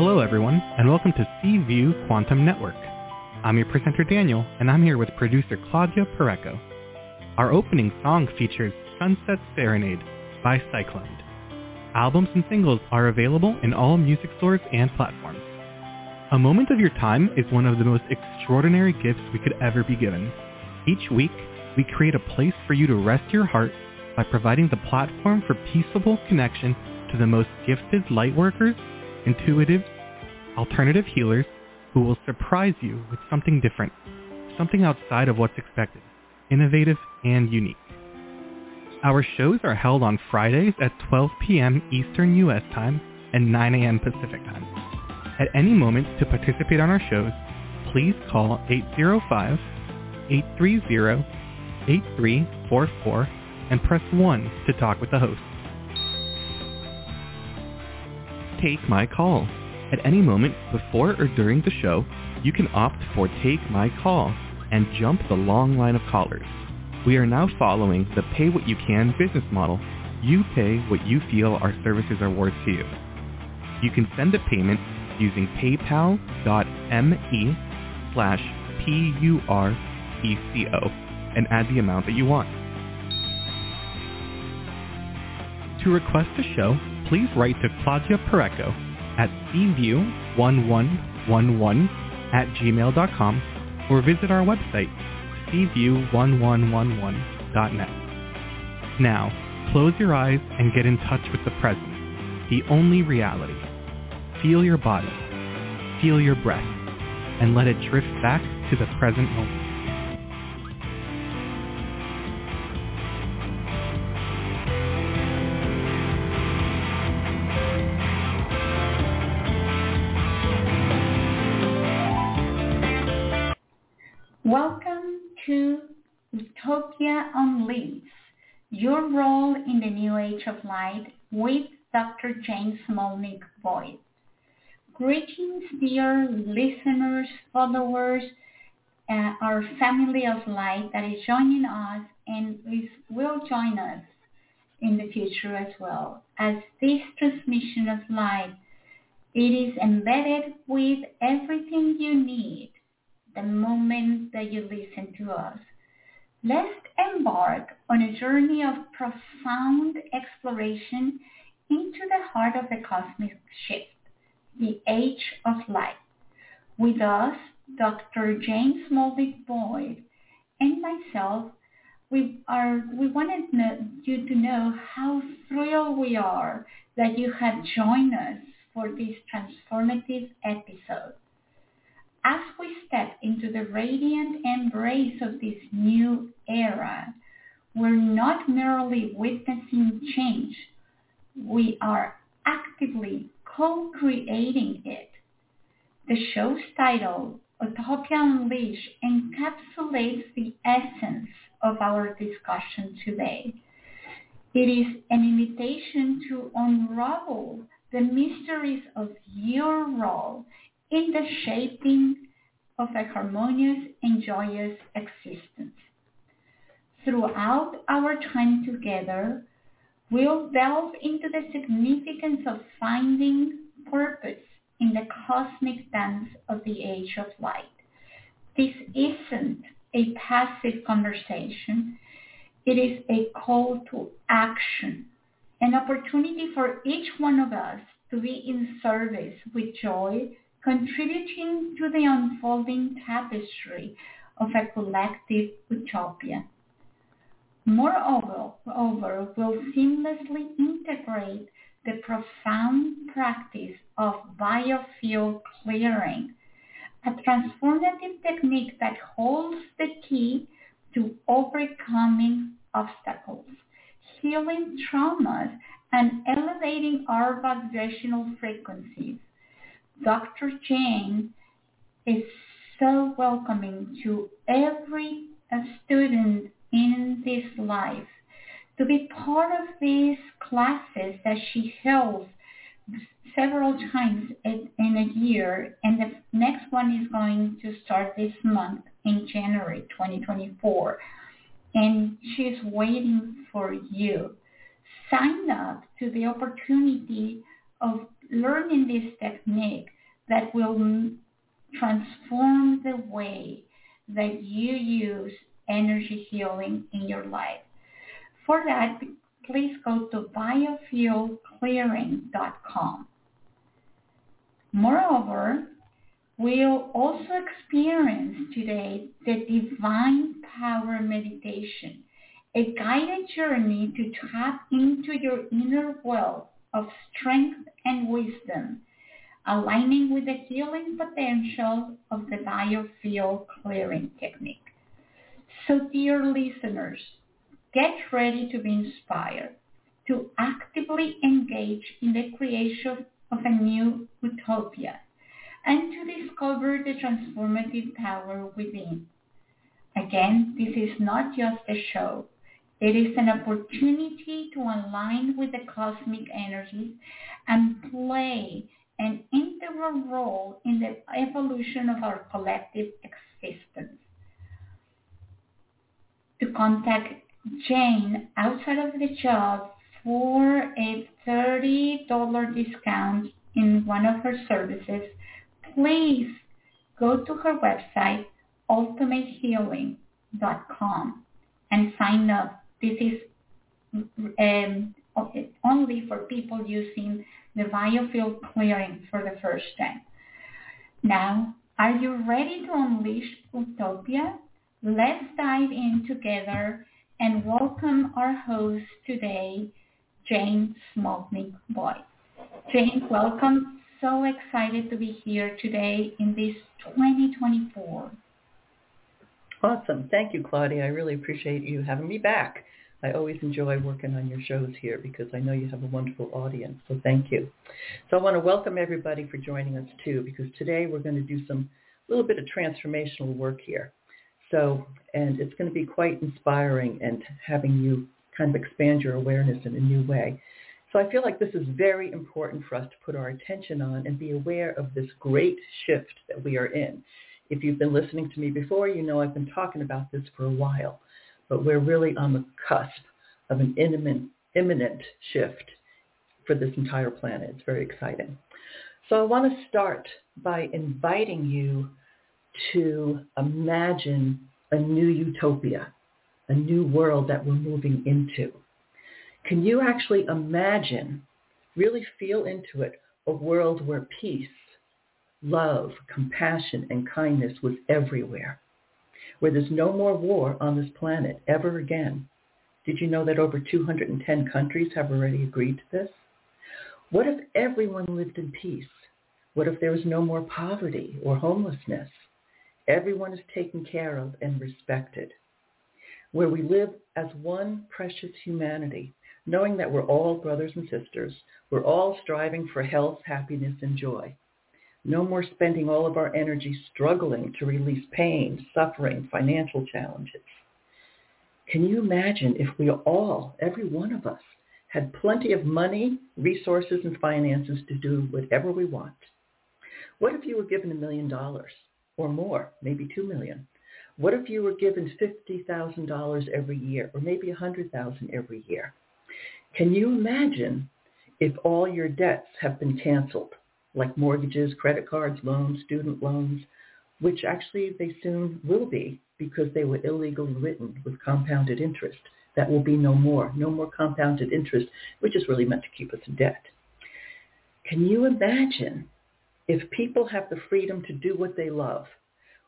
Hello, everyone, and welcome to C View Quantum Network. I'm your presenter, Daniel, and I'm here with producer Claudia Pureco. Our opening song features Sunset Serenade by Cyclone. Albums and singles are available in all music stores and platforms. A moment of your time is one of the most extraordinary gifts we could ever be given. Each week, we create a place for you to rest your heart by providing the platform for peaceable connection to the most gifted lightworkers, intuitives, alternative healers who will surprise you with something different, something outside of what's expected, innovative and unique. Our shows are held on Fridays at 12 p.m. Eastern U.S. time and 9 a.m. Pacific time. At any moment to participate on our shows, please call 805-830-8344 and press 1 to talk with the host. Take my call. At any moment before or during the show, you can opt for Take My Call and jump the long line of callers. We are now following the pay what you can business model. You pay what you feel our services are worth to you. You can send a payment using paypal.me slash P-U-R-E-C-O and add the amount that you want. To request a show, please write to Claudia Pureco at cview1111 at gmail.com or visit our website, cview1111.net. Now, close your eyes and get in touch with the present, the only reality. Feel your body, feel your breath, and let it drift back to the present moment. Utopia Unleashed, your role in the new age of light with Dr. Jane Smolnik Boyd. Greetings, dear listeners, followers, uh, our family of light that is joining us and is, will join us in the future as well. As this transmission of light, it is embedded with everything you need the moment that you listen to us. Let's embark on a journey of profound exploration into the heart of the cosmic shift, the age of light. With us, Dr. Jane Smolnik Boyd and myself, we are we wanted you to know how thrilled we are that you have joined us for this transformative episode as we step into the radiant embrace of this new era, we're not merely witnessing change, we are actively co-creating it. The show's title, Utopia Unleashed, encapsulates the essence of our discussion today. It is an invitation to unravel the mysteries of your role in the shaping of a harmonious and joyous existence. Throughout our time together, we'll delve into the significance of finding purpose in the cosmic dance of the age of light. This isn't a passive conversation. It is a call to action, an opportunity for each one of us to be in service with joy, contributing to the unfolding tapestry of a collective utopia. Moreover, over, will seamlessly integrate the profound practice of biofield clearing, a transformative technique that holds the key to overcoming obstacles, healing traumas, and elevating our vibrational frequencies. Dr. Jane is so welcoming to every student in this life to be part of these classes that she holds several times in a year and the next one is going to start this month in January 2024 and she's waiting for you. Sign up to the opportunity of learning this technique that will transform the way that you use energy healing in your life. For that, please go to biofieldclearing.com. Moreover, we'll also experience today the divine power meditation, a guided journey to tap into your inner well of strength and wisdom, aligning with the healing potential of the biofield clearing technique. So dear listeners, get ready to be inspired to actively engage in the creation of a new utopia and to discover the transformative power within. Again, this is not just a show. It is an opportunity to align with the cosmic energies and play an integral role in the evolution of our collective existence. To contact Jane outside of the job for a $30 discount in one of her services, please go to her website, ultimatehealing.com and sign up. This is um, only for people using the biofield clearing for the first time. Now, are you ready to unleash Utopia? Let's dive in together and welcome our host today, Jane Smolnik Boyd. Jane, welcome. So excited to be here today in this 2024. Awesome. Thank you, Claudia. I really appreciate you having me back. I always enjoy working on your shows here because I know you have a wonderful audience. So thank you. So I want to welcome everybody for joining us too because today we're going to do some little bit of transformational work here. So, and it's going to be quite inspiring and having you kind of expand your awareness in a new way. So I feel like this is very important for us to put our attention on and be aware of this great shift that we are in. If you've been listening to me before, you know I've been talking about this for a while, but we're really on the cusp of an imminent, imminent shift for this entire planet. It's very exciting. So I want to start by inviting you to imagine a new utopia, a new world that we're moving into. Can you actually imagine, really feel into it, a world where peace, love, compassion, and kindness was everywhere, where there's no more war on this planet ever again? Did you know that over 210 countries have already agreed to this? What if everyone lived in peace? What if there was no more poverty or homelessness? Everyone is taken care of and respected. Where we live as one precious humanity, knowing that we're all brothers and sisters. We're all striving for health, happiness, and joy. No more spending all of our energy struggling to release pain, suffering, financial challenges. Can you imagine if we all, every one of us, had plenty of money, resources, and finances to do whatever we want? What if you were given a million dollars? or more, maybe two million. What if you were given $50,000 every year or maybe 100,000 every year? Can you imagine if all your debts have been canceled, like mortgages, credit cards, loans, student loans, which actually they soon will be because they were illegally written with compounded interest. That will be no more, no more compounded interest, which is really meant to keep us in debt. Can you imagine if people have the freedom to do what they love,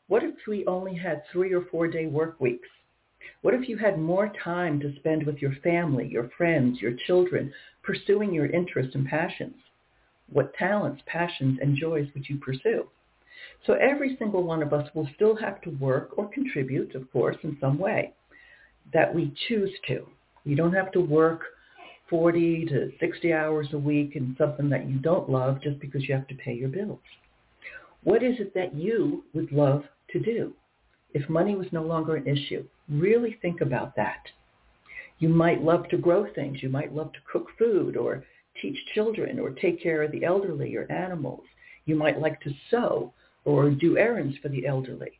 what if we only had three or four day work weeks? What if you had more time to spend with your family, your friends, your children, pursuing your interests and passions? What talents, passions, and joys would you pursue? So every single one of us will still have to work or contribute, of course, in some way that we choose to. You don't have to work 40 to 60 hours a week in something that you don't love just because you have to pay your bills. What is it that you would love to do if money was no longer an issue? Really think about that. You might love to grow things. You might love to cook food or teach children or take care of the elderly or animals. You might like to sew or do errands for the elderly.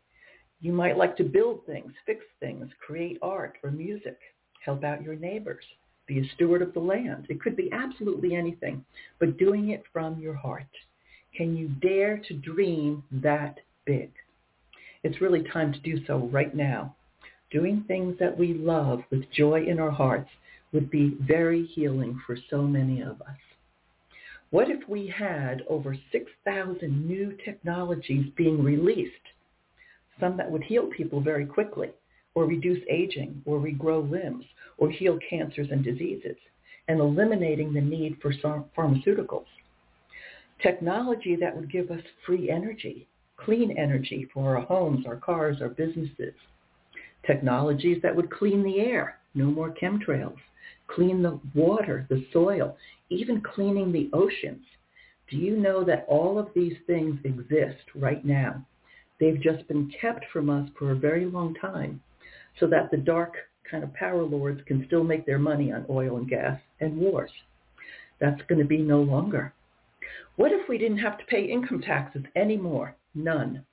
You might like to build things, fix things, create art or music, help out your neighbors, be a steward of the land. It could be absolutely anything, but doing it from your heart. Can you dare to dream that big? It's really time to do so right now. Doing things that we love with joy in our hearts would be very healing for so many of us. What if we had over 6,000 new technologies being released, some that would heal people very quickly, or reduce aging, or regrow limbs, or heal cancers and diseases, and eliminating the need for pharmaceuticals? Technology that would give us free energy, clean energy for our homes, our cars, our businesses. Technologies that would clean the air, no more chemtrails, clean the water, the soil, even cleaning the oceans. Do you know that all of these things exist right now? They've just been kept from us for a very long time so that the dark kind of power lords can still make their money on oil and gas and wars. That's going to be no longer. What if we didn't have to pay income taxes anymore? None.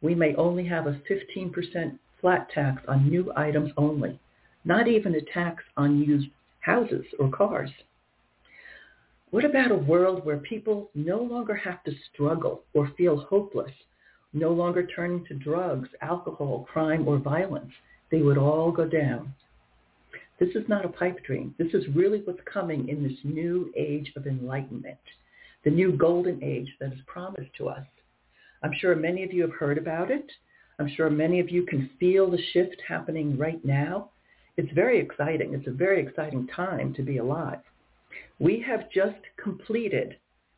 We may only have a 15% flat tax on new items only, not even a tax on used houses or cars. What about a world where people no longer have to struggle or feel hopeless, no longer turning to drugs, alcohol, crime, or violence? They would all go down. This is not a pipe dream. This is really what's coming in this new age of enlightenment, the new golden age that is promised to us. I'm sure many of you have heard about it. I'm sure many of you can feel the shift happening right now. It's very exciting. It's a very exciting time to be alive. We have just completed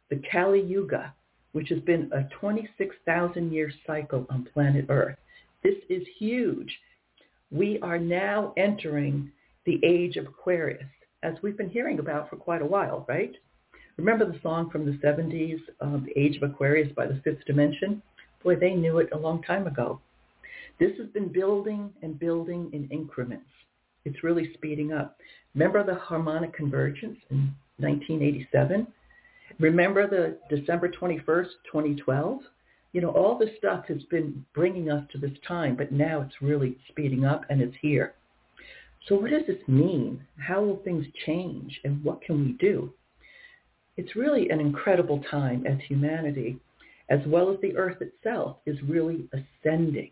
the Kali Yuga, which has been a 26,000 year cycle on planet Earth. This is huge. We are now entering the age of Aquarius, as we've been hearing about for quite a while, right? Remember the song from the 70s, um, The Age of Aquarius by the Fifth Dimension? Boy, they knew it a long time ago. This has been building and building in increments. It's really speeding up. Remember the harmonic convergence in 1987? Remember the December 21st, 2012? You know, all this stuff has been bringing us to this time, but now it's really speeding up and it's here. So what does this mean? How will things change and what can we do? It's really an incredible time as humanity, as well as the earth itself, is really ascending.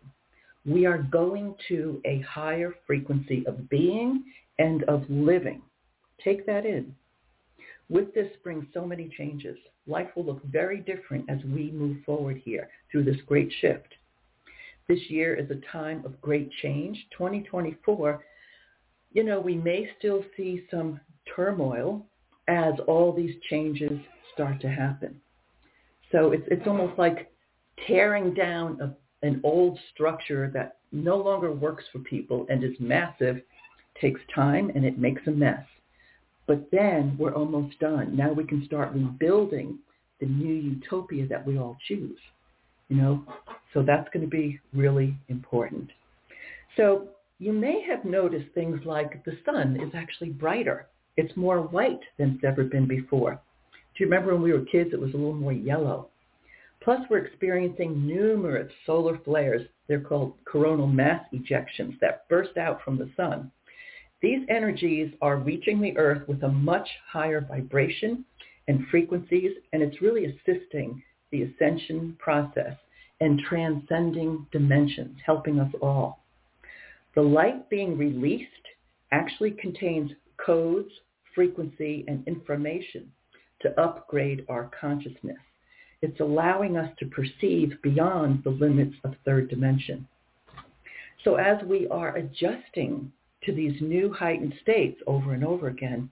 We are going to a higher frequency of being and of living. Take that in. With this brings so many changes. Life will look very different as we move forward here through this great shift. This year is a time of great change. 2024, you know, we may still see some turmoil as all these changes start to happen. So it's, it's almost like tearing down a, an old structure that no longer works for people and is massive, takes time, and it makes a mess. But then we're almost done. Now we can start rebuilding the new utopia that we all choose. You know, so that's going to be really important. So you may have noticed things like the sun is actually brighter it's more white than it's ever been before. Do you remember when we were kids, it was a little more yellow? Plus, we're experiencing numerous solar flares. They're called coronal mass ejections that burst out from the sun. These energies are reaching the Earth with a much higher vibration and frequencies, and it's really assisting the ascension process and transcending dimensions, helping us all. The light being released actually contains codes, frequency, and information to upgrade our consciousness. It's allowing us to perceive beyond the limits of third dimension. So as we are adjusting to these new heightened states over and over again,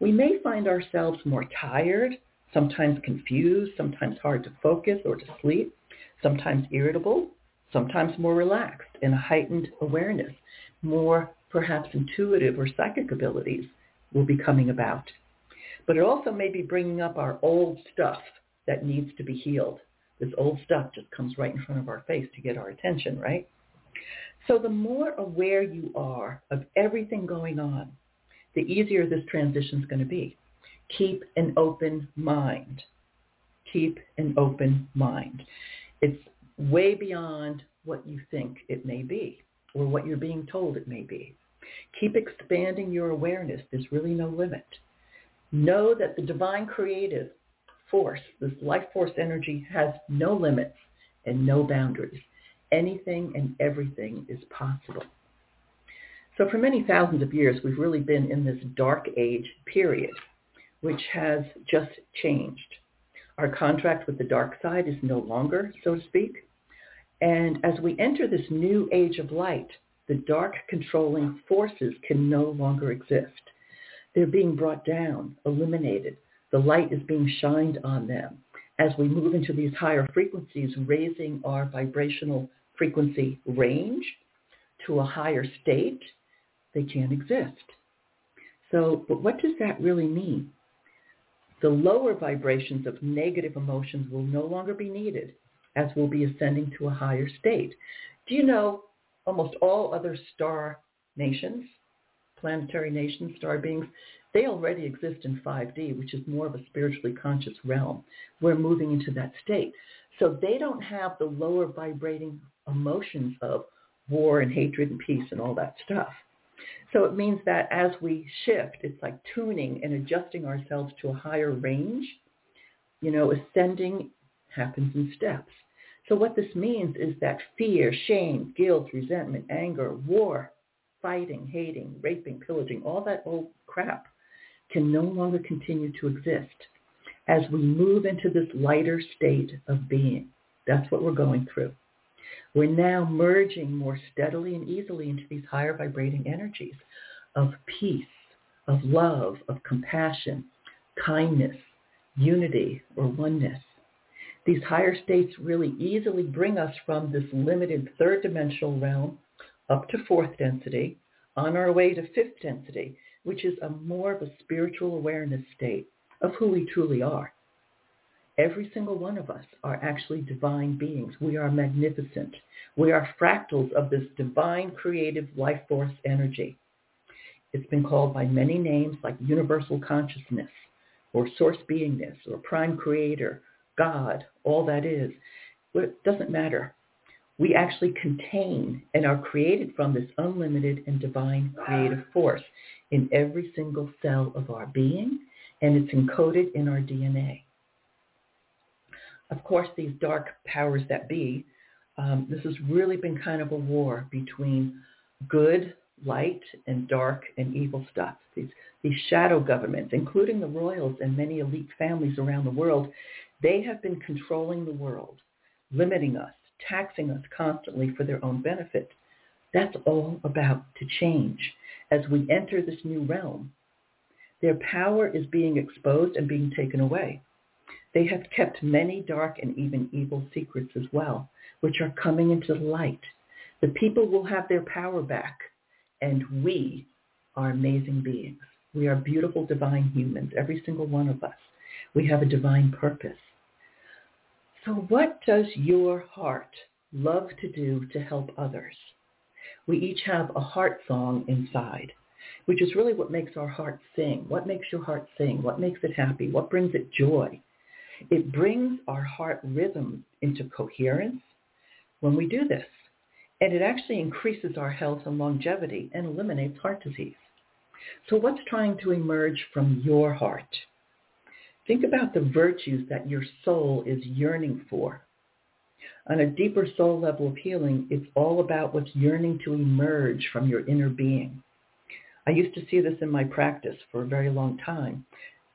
we may find ourselves more tired, sometimes confused, sometimes hard to focus or to sleep, sometimes irritable, sometimes more relaxed in a heightened awareness, more perhaps intuitive or psychic abilities will be coming about. But it also may be bringing up our old stuff that needs to be healed. This old stuff just comes right in front of our face to get our attention, right? So the more aware you are of everything going on, the easier this transition is going to be. Keep an open mind. Keep an open mind. It's way beyond what you think it may be or what you're being told it may be. Keep expanding your awareness. There's really no limit. Know that the divine creative force, this life force energy has no limits and no boundaries. Anything and everything is possible. So for many thousands of years, we've really been in this dark age period, which has just changed. Our contract with the dark side is no longer, so to speak. And as we enter this new age of light, the dark controlling forces can no longer exist. They're being brought down, eliminated. The light is being shined on them. As we move into these higher frequencies, raising our vibrational frequency range to a higher state, they can't exist. So, but what does that really mean? The lower vibrations of negative emotions will no longer be needed as we'll be ascending to a higher state. Do you know almost all other star nations, planetary nations, star beings, they already exist in 5D, which is more of a spiritually conscious realm. We're moving into that state. So they don't have the lower vibrating emotions of war and hatred and peace and all that stuff. So it means that as we shift, it's like tuning and adjusting ourselves to a higher range. You know, ascending happens in steps. So what this means is that fear, shame, guilt, resentment, anger, war, fighting, hating, raping, pillaging, all that old crap can no longer continue to exist as we move into this lighter state of being. That's what we're going through. We're now merging more steadily and easily into these higher vibrating energies of peace, of love, of compassion, kindness, unity, or oneness. These higher states really easily bring us from this limited third dimensional realm up to fourth density, on our way to fifth density, which is a more of a spiritual awareness state of who we truly are. Every single one of us are actually divine beings. We are magnificent. We are fractals of this divine creative life force energy. It's been called by many names like universal consciousness or source beingness or prime creator, God, all that is. It doesn't matter. We actually contain and are created from this unlimited and divine creative force in every single cell of our being, and it's encoded in our DNA. Of course, these dark powers that be, um, this has really been kind of a war between good, light, and dark and evil stuff. These, these shadow governments, including the royals and many elite families around the world, they have been controlling the world, limiting us, taxing us constantly for their own benefit. That's all about to change as we enter this new realm. Their power is being exposed and being taken away. They have kept many dark and even evil secrets as well, which are coming into the light. The people will have their power back, and we are amazing beings. We are beautiful divine humans, every single one of us. We have a divine purpose. So what does your heart love to do to help others? We each have a heart song inside, which is really what makes our heart sing. What makes your heart sing? What makes it happy? What brings it joy? It brings our heart rhythm into coherence when we do this. And it actually increases our health and longevity and eliminates heart disease. So what's trying to emerge from your heart? Think about the virtues that your soul is yearning for. On a deeper soul level of healing, it's all about what's yearning to emerge from your inner being. I used to see this in my practice for a very long time,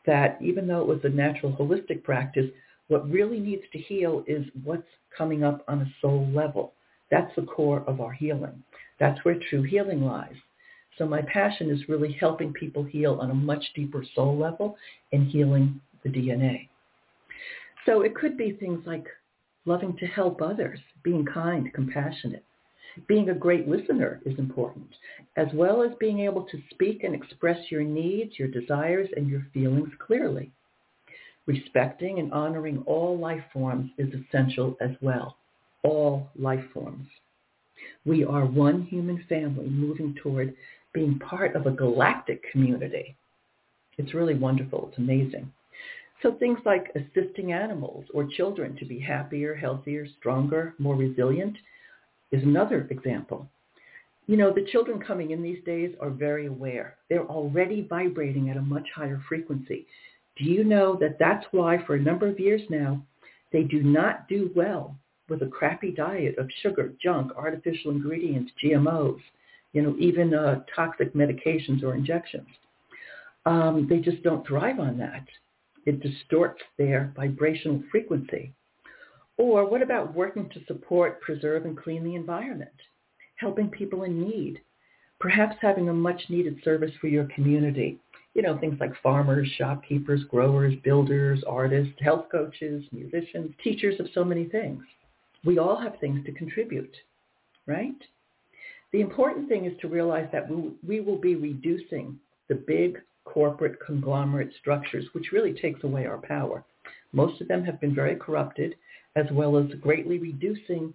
that even though it was a natural holistic practice, what really needs to heal is what's coming up on a soul level. That's the core of our healing. That's where true healing lies. So my passion is really helping people heal on a much deeper soul level and healing the DNA. So it could be things like loving to help others, being kind, compassionate. Being a great listener is important, as well as being able to speak and express your needs, your desires, and your feelings clearly. Respecting and honoring all life forms is essential as well. All life forms. We are one human family moving toward being part of a galactic community. It's really wonderful. It's amazing. So things like assisting animals or children to be happier, healthier, stronger, more resilient is another example. You know, the children coming in these days are very aware. They're already vibrating at a much higher frequency. Do you know that that's why for a number of years now, they do not do well with a crappy diet of sugar, junk, artificial ingredients, GMOs, you know, even uh, toxic medications or injections. Um, they just don't thrive on that. It distorts their vibrational frequency. Or what about working to support, preserve, and clean the environment? Helping people in need. Perhaps having a much needed service for your community. You know, things like farmers, shopkeepers, growers, builders, artists, health coaches, musicians, teachers of so many things. We all have things to contribute, right? The important thing is to realize that we, we will be reducing the big corporate conglomerate structures, which really takes away our power. Most of them have been very corrupted, as well as greatly reducing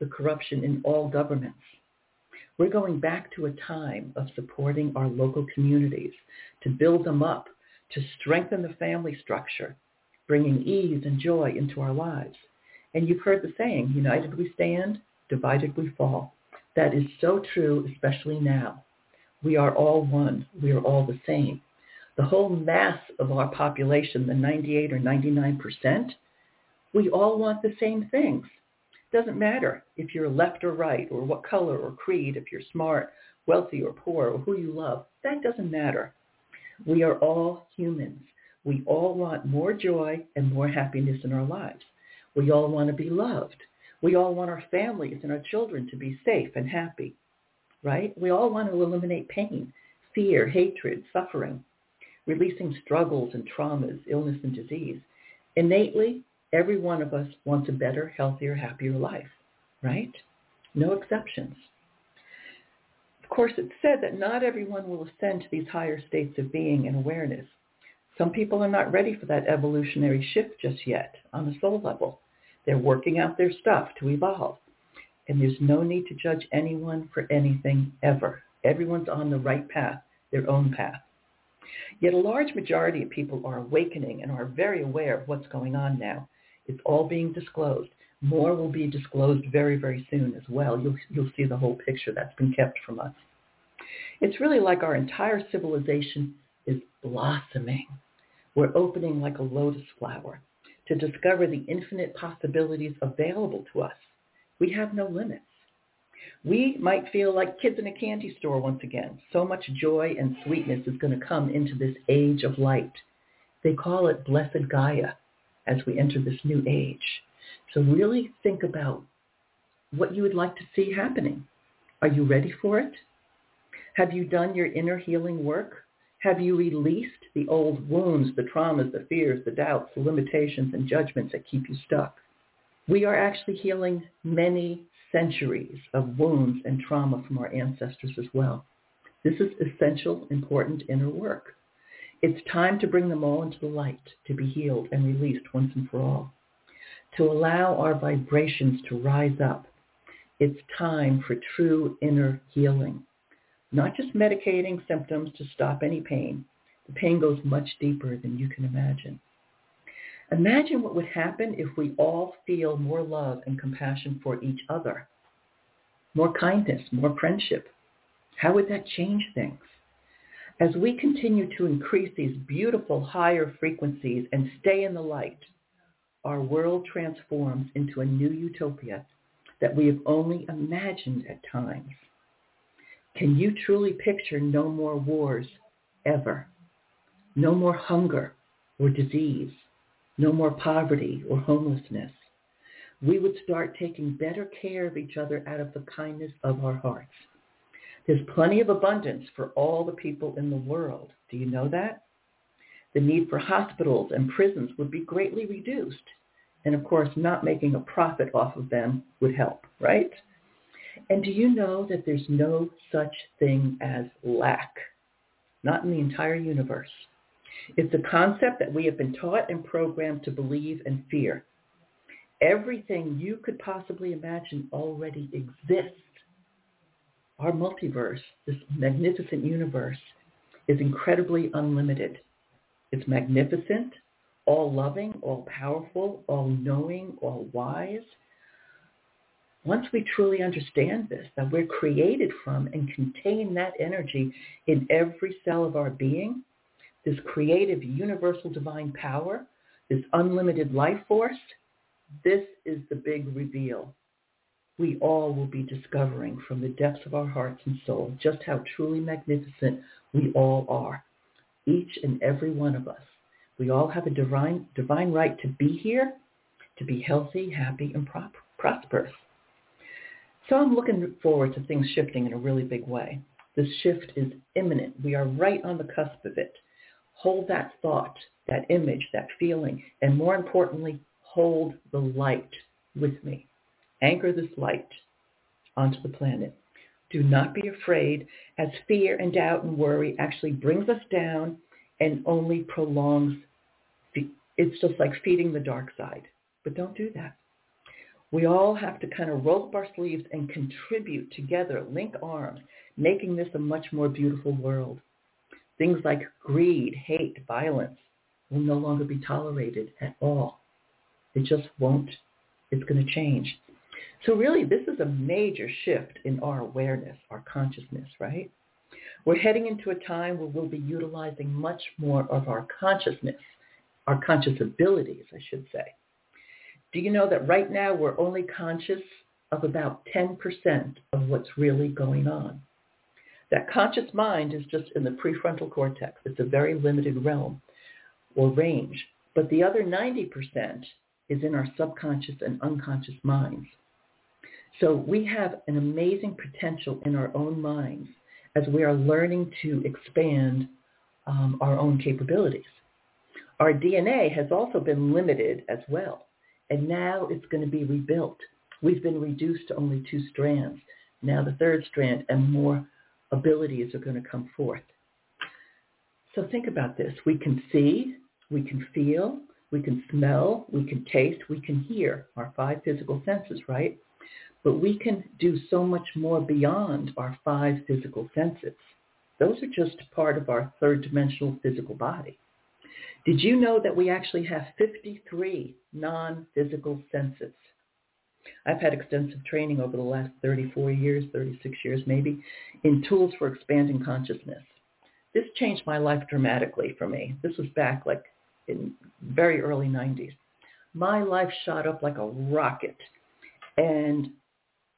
the corruption in all governments. We're going back to a time of supporting our local communities, to build them up, to strengthen the family structure, bringing ease and joy into our lives. And you've heard the saying, united we stand, divided we fall. That is so true, especially now. We are all one. We are all the same. The whole mass of our population, the 98 or 99 percent, we all want the same things. Doesn't matter if you're left or right or what color or creed, if you're smart, wealthy or poor or who you love. That doesn't matter. We are all humans. We all want more joy and more happiness in our lives. We all want to be loved. We all want our families and our children to be safe and happy, right? We all want to eliminate pain, fear, hatred, suffering, releasing struggles and traumas, illness and disease. Innately, every one of us wants a better, healthier, happier life, right? No exceptions. Of course, it's said that not everyone will ascend to these higher states of being and awareness. Some people are not ready for that evolutionary shift just yet on a soul level. They're working out their stuff to evolve. And there's no need to judge anyone for anything ever. Everyone's on the right path, their own path. Yet a large majority of people are awakening and are very aware of what's going on now. It's all being disclosed. More will be disclosed very, very soon as well. You'll, you'll see the whole picture that's been kept from us. It's really like our entire civilization is blossoming. We're opening like a lotus flower to discover the infinite possibilities available to us. We have no limits. We might feel like kids in a candy store once again. So much joy and sweetness is going to come into this age of light. They call it blessed Gaia as we enter this new age. So really think about what you would like to see happening. Are you ready for it? Have you done your inner healing work? Have you released the old wounds, the traumas, the fears, the doubts, the limitations and judgments that keep you stuck? We are actually healing many centuries of wounds and trauma from our ancestors as well. This is essential, important inner work. It's time to bring them all into the light, to be healed and released once and for all, to allow our vibrations to rise up. It's time for true inner healing not just medicating symptoms to stop any pain. The pain goes much deeper than you can imagine. Imagine what would happen if we all feel more love and compassion for each other, more kindness, more friendship. How would that change things? As we continue to increase these beautiful higher frequencies and stay in the light, our world transforms into a new utopia that we have only imagined at times. Can you truly picture no more wars ever? No more hunger or disease? No more poverty or homelessness? We would start taking better care of each other out of the kindness of our hearts. There's plenty of abundance for all the people in the world. Do you know that? The need for hospitals and prisons would be greatly reduced. And of course, not making a profit off of them would help, right? And do you know that there's no such thing as lack? Not in the entire universe. It's a concept that we have been taught and programmed to believe and fear. Everything you could possibly imagine already exists. Our multiverse, this magnificent universe, is incredibly unlimited. It's magnificent, all loving, all powerful, all knowing, all wise, once we truly understand this, that we're created from and contain that energy in every cell of our being, this creative universal divine power, this unlimited life force, this is the big reveal. We all will be discovering from the depths of our hearts and soul just how truly magnificent we all are, each and every one of us. We all have a divine, divine right to be here, to be healthy, happy, and prosperous. So I'm looking forward to things shifting in a really big way. This shift is imminent. We are right on the cusp of it. Hold that thought, that image, that feeling, and more importantly, hold the light with me. Anchor this light onto the planet. Do not be afraid as fear and doubt and worry actually brings us down and only prolongs. The, It's just like feeding the dark side. But don't do that. We all have to kind of roll up our sleeves and contribute together, link arms, making this a much more beautiful world. Things like greed, hate, violence will no longer be tolerated at all. It just won't. It's going to change. So really, this is a major shift in our awareness, our consciousness, right? We're heading into a time where we'll be utilizing much more of our consciousness, our conscious abilities, I should say. Do you know that right now we're only conscious of about 10% of what's really going on? That conscious mind is just in the prefrontal cortex. It's a very limited realm or range. But the other 90% is in our subconscious and unconscious minds. So we have an amazing potential in our own minds as we are learning to expand um, our own capabilities. Our DNA has also been limited as well. And now it's going to be rebuilt. We've been reduced to only two strands. Now the third strand and more abilities are going to come forth. So think about this. We can see, we can feel, we can smell, we can taste, we can hear, our five physical senses, right? But we can do so much more beyond our five physical senses. Those are just part of our third dimensional physical body. Did you know that we actually have 53 non-physical senses? I've had extensive training over the last 34 years, 36 years maybe, in tools for expanding consciousness. This changed my life dramatically for me. This was back like in very early 90s. My life shot up like a rocket. And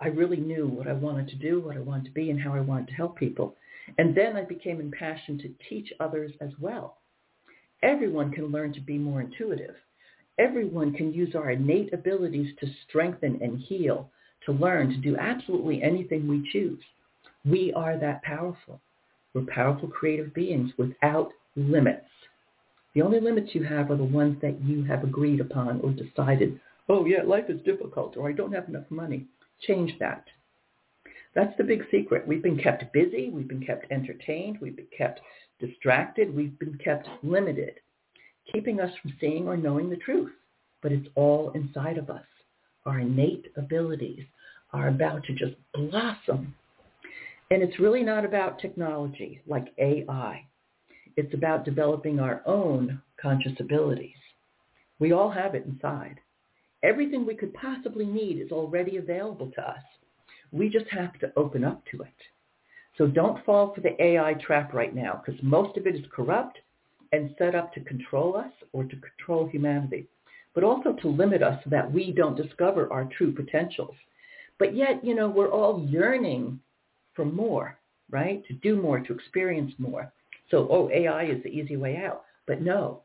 I really knew what I wanted to do, what I wanted to be, and how I wanted to help people. And then I became impassioned to teach others as well. Everyone can learn to be more intuitive. Everyone can use our innate abilities to strengthen and heal, to learn, to do absolutely anything we choose. We are that powerful. We're powerful creative beings without limits. The only limits you have are the ones that you have agreed upon or decided, oh yeah, life is difficult or I don't have enough money. Change that. That's the big secret. We've been kept busy. We've been kept entertained. We've been kept distracted. We've been kept limited, keeping us from seeing or knowing the truth. But it's all inside of us. Our innate abilities are about to just blossom. And it's really not about technology like AI. It's about developing our own conscious abilities. We all have it inside. Everything we could possibly need is already available to us. We just have to open up to it. So don't fall for the AI trap right now because most of it is corrupt and set up to control us or to control humanity, but also to limit us so that we don't discover our true potentials. But yet, you know, we're all yearning for more, right? To do more, to experience more. So, oh, AI is the easy way out. But no,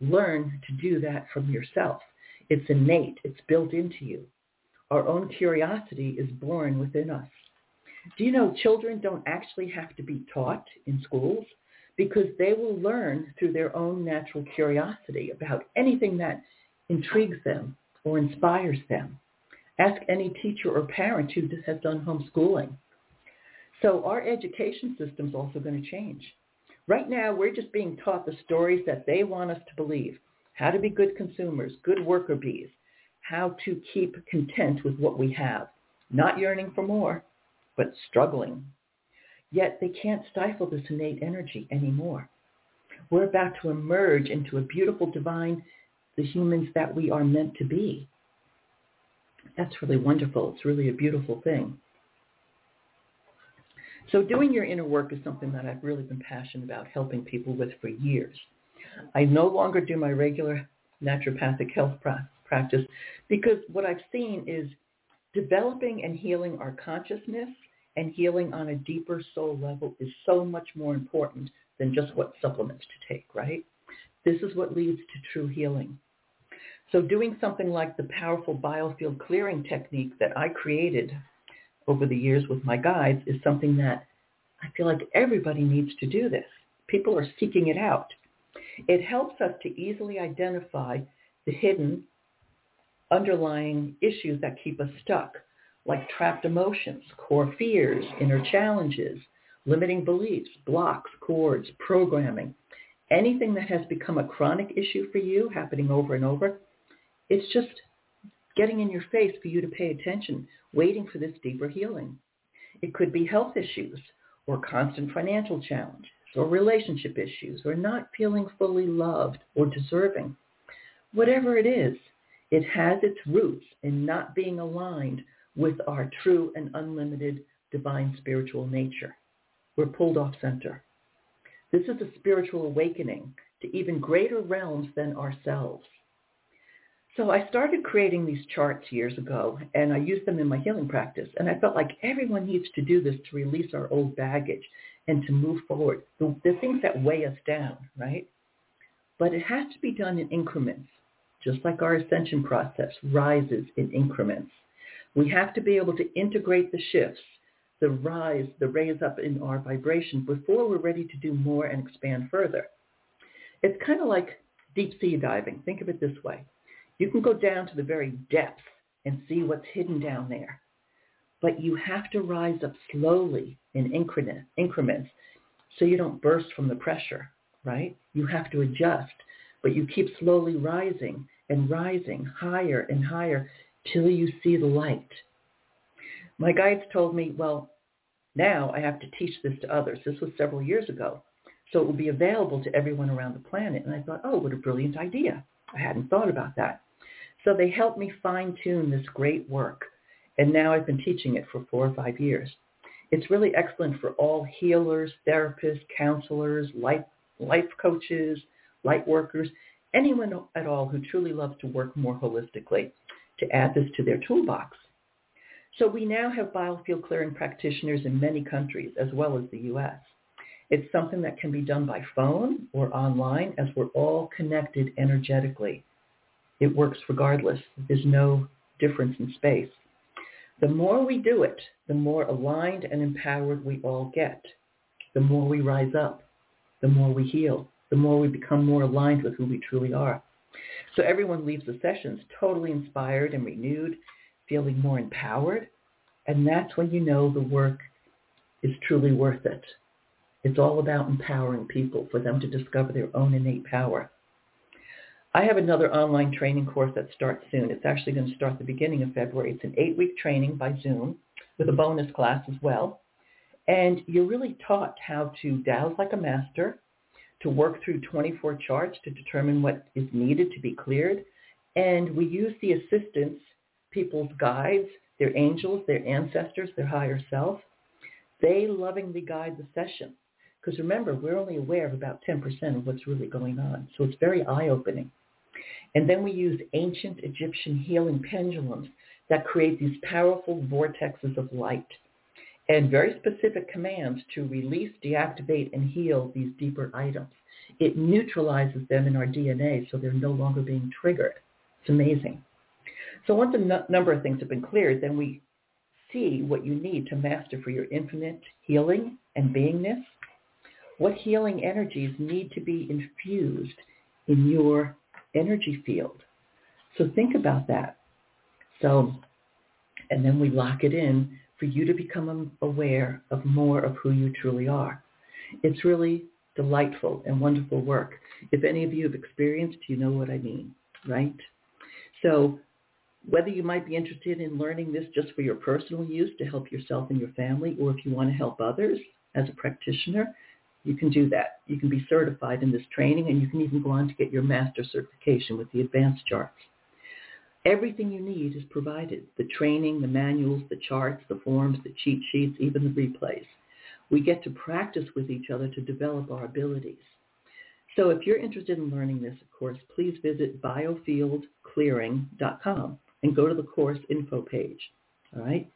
learn to do that from yourself. It's innate. It's built into you. Our own curiosity is born within us. Do you know children don't actually have to be taught in schools because they will learn through their own natural curiosity about anything that intrigues them or inspires them. Ask any teacher or parent who just has done homeschooling. So our education system is also going to change. Right now, we're just being taught the stories that they want us to believe. How to be good consumers, good worker bees, how to keep content with what we have, not yearning for more, but struggling. Yet they can't stifle this innate energy anymore. We're about to emerge into a beautiful divine, the humans that we are meant to be. That's really wonderful. It's really a beautiful thing. So doing your inner work is something that I've really been passionate about helping people with for years. I no longer do my regular naturopathic health practice because what I've seen is developing and healing our consciousness and healing on a deeper soul level is so much more important than just what supplements to take, right? This is what leads to true healing. So doing something like the powerful biofield clearing technique that I created over the years with my guides is something that I feel like everybody needs to do this. People are seeking it out. It helps us to easily identify the hidden underlying issues that keep us stuck, like trapped emotions, core fears, inner challenges, limiting beliefs, blocks, cords, programming, anything that has become a chronic issue for you happening over and over, it's just getting in your face for you to pay attention, waiting for this deeper healing. It could be health issues or constant financial challenges or relationship issues or not feeling fully loved or deserving. Whatever it is, it has its roots in not being aligned with our true and unlimited divine spiritual nature. We're pulled off center. This is a spiritual awakening to even greater realms than ourselves. So I started creating these charts years ago, and I used them in my healing practice. And I felt like everyone needs to do this to release our old baggage and to move forward, the, the things that weigh us down, right? But it has to be done in increments, just like our ascension process rises in increments. We have to be able to integrate the shifts, the rise, the raise up in our vibration before we're ready to do more and expand further. It's kind of like deep sea diving. Think of it this way. You can go down to the very depths and see what's hidden down there. But you have to rise up slowly in increment, increments so you don't burst from the pressure, right? You have to adjust, but you keep slowly rising and rising higher and higher till you see the light. My guides told me, well, now I have to teach this to others. This was several years ago. So it will be available to everyone around the planet. And I thought, oh, what a brilliant idea. I hadn't thought about that. So they helped me fine tune this great work. And now I've been teaching it for four or five years. It's really excellent for all healers, therapists, counselors, life, life coaches, light workers, anyone at all who truly loves to work more holistically to add this to their toolbox. So we now have biofield clearing practitioners in many countries as well as the U.S. It's something that can be done by phone or online as we're all connected energetically. It works regardless. There's no difference in space. The more we do it, the more aligned and empowered we all get. The more we rise up, the more we heal, the more we become more aligned with who we truly are. So everyone leaves the sessions totally inspired and renewed, feeling more empowered. And that's when you know the work is truly worth it. It's all about empowering people for them to discover their own innate power. I have another online training course that starts soon. It's actually going to start the beginning of February. It's an eight-week training by Zoom with a bonus class as well. And you're really taught how to dowse like a master, to work through 24 charts to determine what is needed to be cleared. And we use the assistance, people's guides, their angels, their ancestors, their higher self. They lovingly guide the session. Because remember, we're only aware of about 10% of what's really going on. So it's very eye-opening. And then we use ancient Egyptian healing pendulums that create these powerful vortexes of light and very specific commands to release, deactivate, and heal these deeper items. It neutralizes them in our DNA so they're no longer being triggered. It's amazing. So once a n- number of things have been cleared, then we see what you need to master for your infinite healing and beingness. What healing energies need to be infused in your energy field. So think about that. So, and then we lock it in for you to become aware of more of who you truly are. It's really delightful and wonderful work. If any of you have experienced, you know what I mean, right? So whether you might be interested in learning this just for your personal use to help yourself and your family, or if you want to help others as a practitioner, you can do that. You can be certified in this training and you can even go on to get your master certification with the advanced charts. Everything you need is provided. The training, the manuals, the charts, the forms, the cheat sheets, even the replays. We get to practice with each other to develop our abilities. So if you're interested in learning this, of course, please visit biofieldclearing.com and go to the course info page. All right?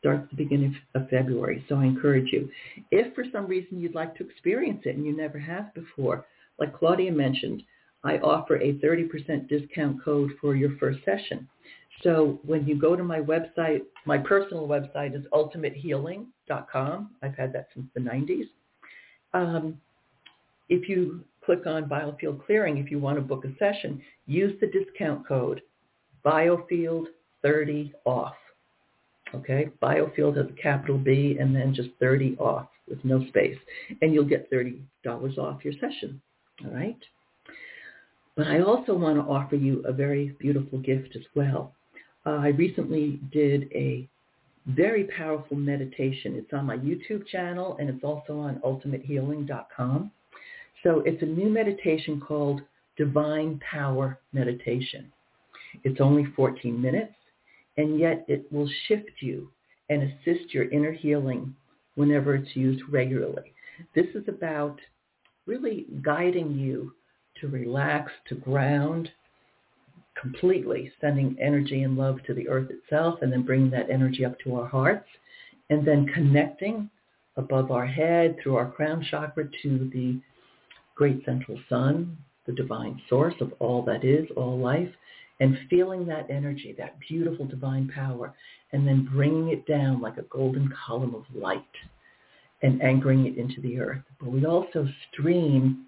Starts the beginning of February, so I encourage you. If for some reason you'd like to experience it and you never have before, like Claudia mentioned, I offer a 30% discount code for your first session. So when you go to my website, my personal website is ultimatehealing.com. I've had that since the 90s. Um, if you click on Biofield Clearing, if you want to book a session, use the discount code Biofield30 off. Okay, Biofield has a capital B and then just 30 off with no space. And you'll get $30 off your session. All right? But I also want to offer you a very beautiful gift as well. Uh, I recently did a very powerful meditation. It's on my YouTube channel and it's also on ultimatehealing.com. So it's a new meditation called Divine Power Meditation. It's only 14 minutes and yet it will shift you and assist your inner healing whenever it's used regularly. This is about really guiding you to relax, to ground completely, sending energy and love to the earth itself and then bringing that energy up to our hearts and then connecting above our head through our crown chakra to the great central sun, the divine source of all that is, all life, and feeling that energy, that beautiful divine power, and then bringing it down like a golden column of light and anchoring it into the earth. But we also stream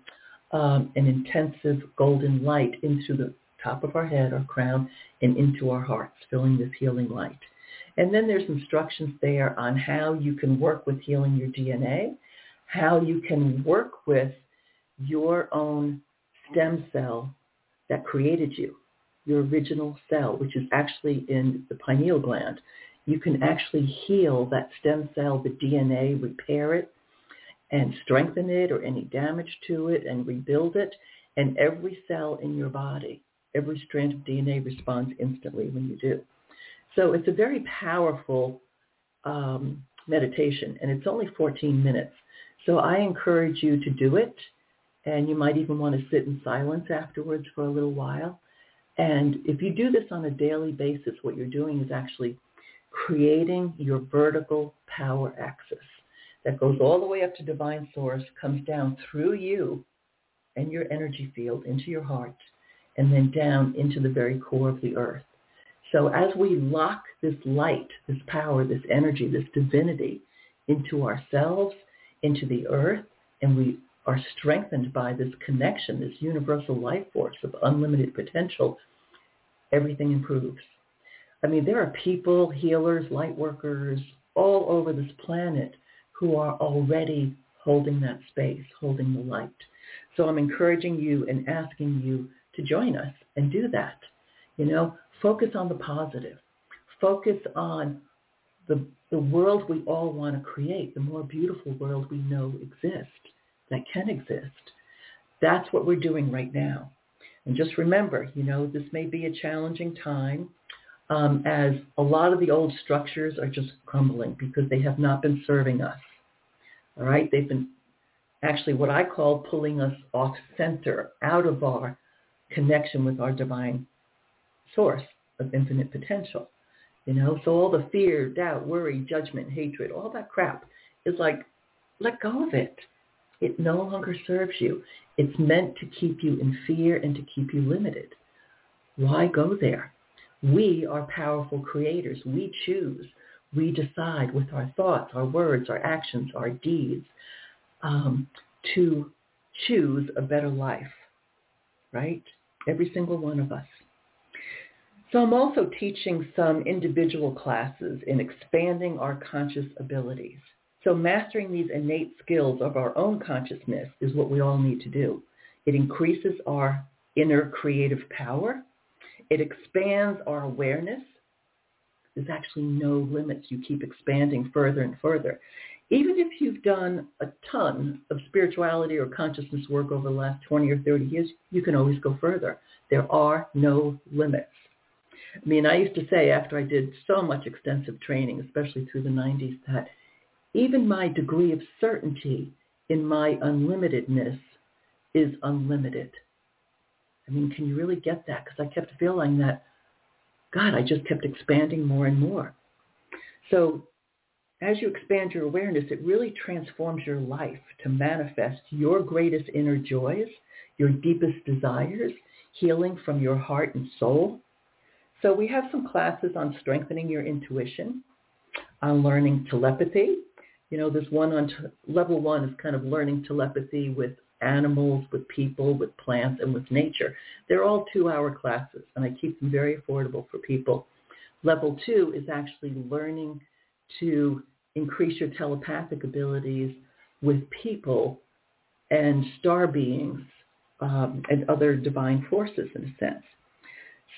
um, an intensive golden light into the top of our head, our crown, and into our hearts, filling this healing light. And then there's instructions there on how you can work with healing your DNA, how you can work with your own stem cell that created you, your original cell, which is actually in the pineal gland. You can actually heal that stem cell, the DNA, repair it, and strengthen it or any damage to it and rebuild it. And every cell in your body, every strand of DNA responds instantly when you do. So it's a very powerful um, meditation, and it's only 14 minutes. So I encourage you to do it, and you might even want to sit in silence afterwards for a little while. And if you do this on a daily basis, what you're doing is actually creating your vertical power axis that goes all the way up to divine source, comes down through you and your energy field into your heart, and then down into the very core of the earth. So as we lock this light, this power, this energy, this divinity into ourselves, into the earth, and we are strengthened by this connection, this universal life force of unlimited potential, everything improves. I mean, there are people, healers, light workers all over this planet who are already holding that space, holding the light. So I'm encouraging you and asking you to join us and do that. You know, focus on the positive. Focus on the, the world we all want to create, the more beautiful world we know exists, that can exist. That's what we're doing right now. And just remember, you know, this may be a challenging time um, as a lot of the old structures are just crumbling because they have not been serving us. All right, they've been actually what I call pulling us off center, out of our connection with our divine source of infinite potential. You know, so all the fear, doubt, worry, judgment, hatred, all that crap is like, let go of it. It no longer serves you. It's meant to keep you in fear and to keep you limited. Why go there? We are powerful creators. We choose we decide with our thoughts, our words, our actions, our deeds um, to choose a better life, right? Every single one of us. So I'm also teaching some individual classes in expanding our conscious abilities. So mastering these innate skills of our own consciousness is what we all need to do. It increases our inner creative power. It expands our awareness there's actually no limits. You keep expanding further and further. Even if you've done a ton of spirituality or consciousness work over the last 20 or 30 years, you can always go further. There are no limits. I mean, I used to say after I did so much extensive training, especially through the 90s, that even my degree of certainty in my unlimitedness is unlimited. I mean, can you really get that? Because I kept feeling that, God, I just kept expanding more and more. So as you expand your awareness, it really transforms your life to manifest your greatest inner joys, your deepest desires, healing from your heart and soul. So we have some classes on strengthening your intuition, on learning telepathy. You know, this one on level one is kind of learning telepathy with animals, with people, with plants, and with nature. They're all two-hour classes, and I keep them very affordable for people. Level two is actually learning to increase your telepathic abilities with people and star beings um, and other divine forces in a sense.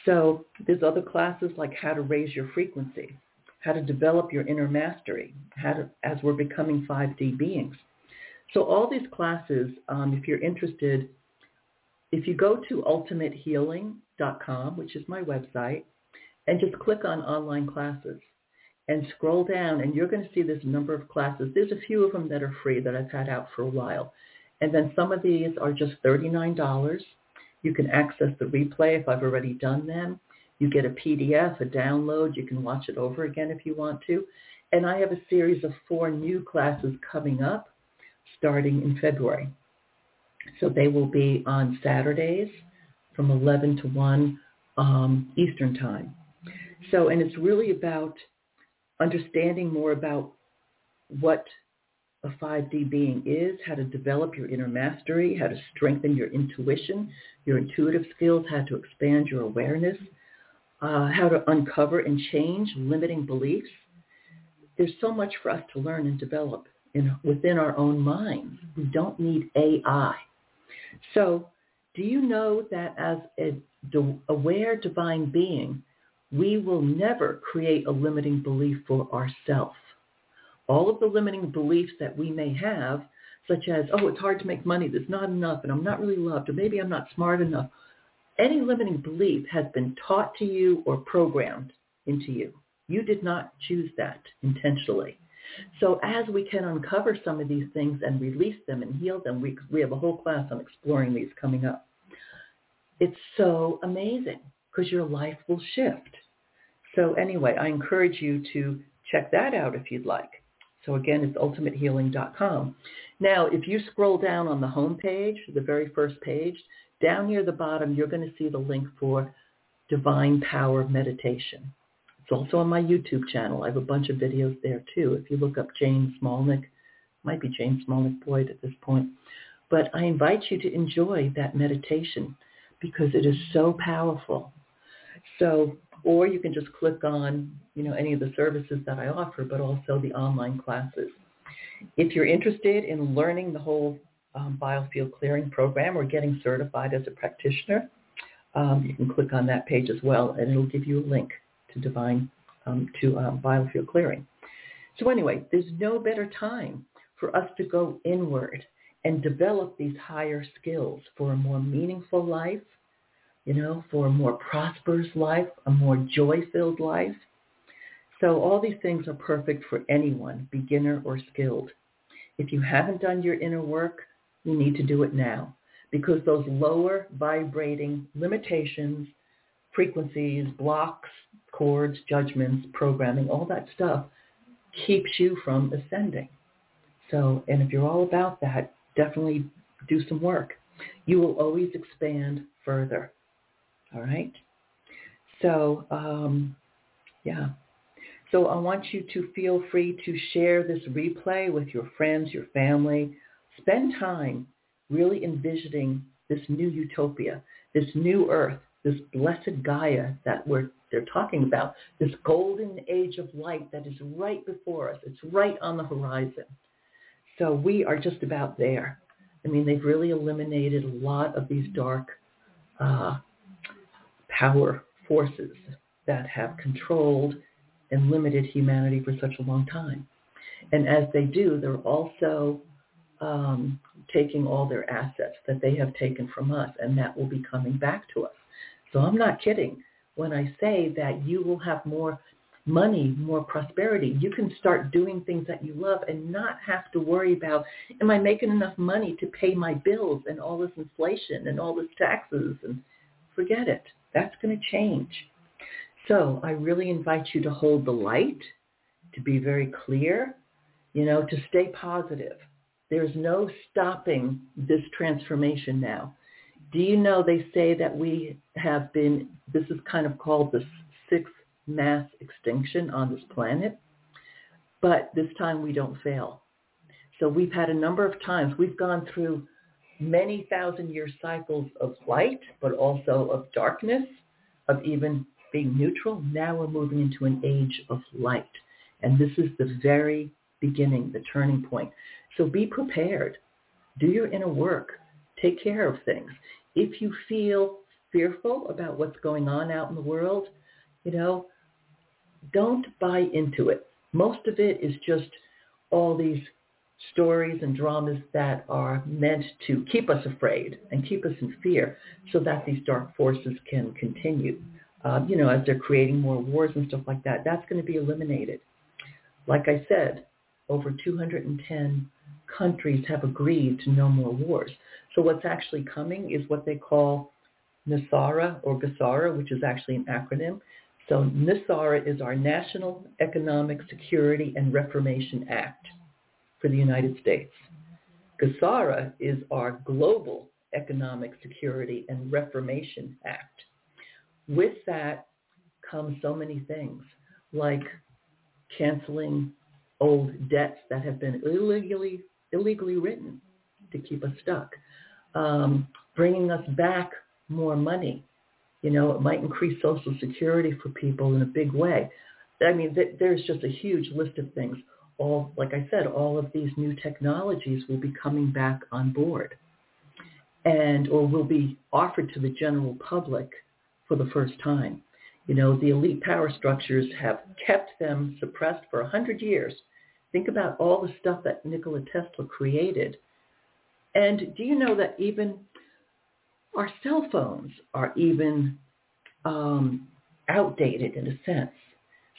So there's other classes like how to raise your frequency, how to develop your inner mastery, how to, as we're becoming 5D beings. So all these classes, um, if you're interested, if you go to ultimatehealing.com, which is my website, and just click on online classes and scroll down and you're going to see this number of classes. There's a few of them that are free that I've had out for a while. And then some of these are just $39. You can access the replay if I've already done them. You get a PDF, a download. You can watch it over again if you want to. And I have a series of four new classes coming up starting in February. So they will be on Saturdays from 11 to 1 um, Eastern Time. So, and it's really about understanding more about what a 5D being is, how to develop your inner mastery, how to strengthen your intuition, your intuitive skills, how to expand your awareness, uh, how to uncover and change limiting beliefs. There's so much for us to learn and develop in, within our own minds. We don't need AI. So do you know that as a aware divine being, we will never create a limiting belief for ourselves. All of the limiting beliefs that we may have, such as, oh, it's hard to make money, there's not enough, and I'm not really loved, or maybe I'm not smart enough, any limiting belief has been taught to you or programmed into you. You did not choose that intentionally. So as we can uncover some of these things and release them and heal them, we, we have a whole class on exploring these coming up. It's so amazing because your life will shift. So anyway, I encourage you to check that out if you'd like. So again, it's ultimatehealing.com. Now, if you scroll down on the home page, the very first page, down near the bottom, you're going to see the link for Divine Power Meditation. It's also on my YouTube channel. I have a bunch of videos there too. If you look up Jane Smolnik, might be Jane Smolnik Boyd at this point. But I invite you to enjoy that meditation because it is so powerful. So or you can just click on, you know, any of the services that I offer, but also the online classes. If you're interested in learning the whole um, biofield clearing program or getting certified as a practitioner, um, you can click on that page as well, and it'll give you a link to Divine um, to um, biofield clearing. So anyway, there's no better time for us to go inward and develop these higher skills for a more meaningful life, you know, for a more prosperous life, a more joy-filled life. So all these things are perfect for anyone, beginner or skilled. If you haven't done your inner work, you need to do it now because those lower vibrating limitations, frequencies, blocks, cords, judgments, programming, all that stuff keeps you from ascending. So, and if you're all about that, definitely do some work. You will always expand further. All right. So, um, yeah. So I want you to feel free to share this replay with your friends, your family. Spend time really envisioning this new utopia, this new earth, this blessed Gaia that we're they're talking about, this golden age of light that is right before us. It's right on the horizon. So we are just about there. I mean, they've really eliminated a lot of these dark uh, power forces that have controlled and limited humanity for such a long time. And as they do, they're also um, taking all their assets that they have taken from us, and that will be coming back to us. So I'm not kidding. when I say that you will have more money, more prosperity. You can start doing things that you love and not have to worry about, am I making enough money to pay my bills and all this inflation and all this taxes? And forget it. That's going to change. So I really invite you to hold the light, to be very clear, you know, to stay positive. There's no stopping this transformation now. Do you know they say that we have been, this is kind of called the sixth mass extinction on this planet, but this time we don't fail. So we've had a number of times, we've gone through many thousand year cycles of light, but also of darkness, of even being neutral. Now we're moving into an age of light. And this is the very beginning, the turning point. So be prepared. Do your inner work. Take care of things. If you feel fearful about what's going on out in the world, you know, don't buy into it. Most of it is just all these stories and dramas that are meant to keep us afraid and keep us in fear so that these dark forces can continue. Uh, you know, as they're creating more wars and stuff like that, that's going to be eliminated. Like I said, over 210 countries have agreed to no more wars. So what's actually coming is what they call NESARA or GESARA, which is actually an acronym. So NESARA is our National Economic Security and Reformation Act for the United States. GESARA is our Global Economic Security and Reformation Act. With that come so many things like canceling old debts that have been illegally illegally written to keep us stuck, um, bringing us back more money you know, it might increase Social Security for people in a big way. I mean, th- there's just a huge list of things. All, like I said, all of these new technologies will be coming back on board and or will be offered to the general public for the first time. You know, the elite power structures have kept them suppressed for 100 years. Think about all the stuff that Nikola Tesla created. And do you know that even our cell phones are even um, outdated in a sense.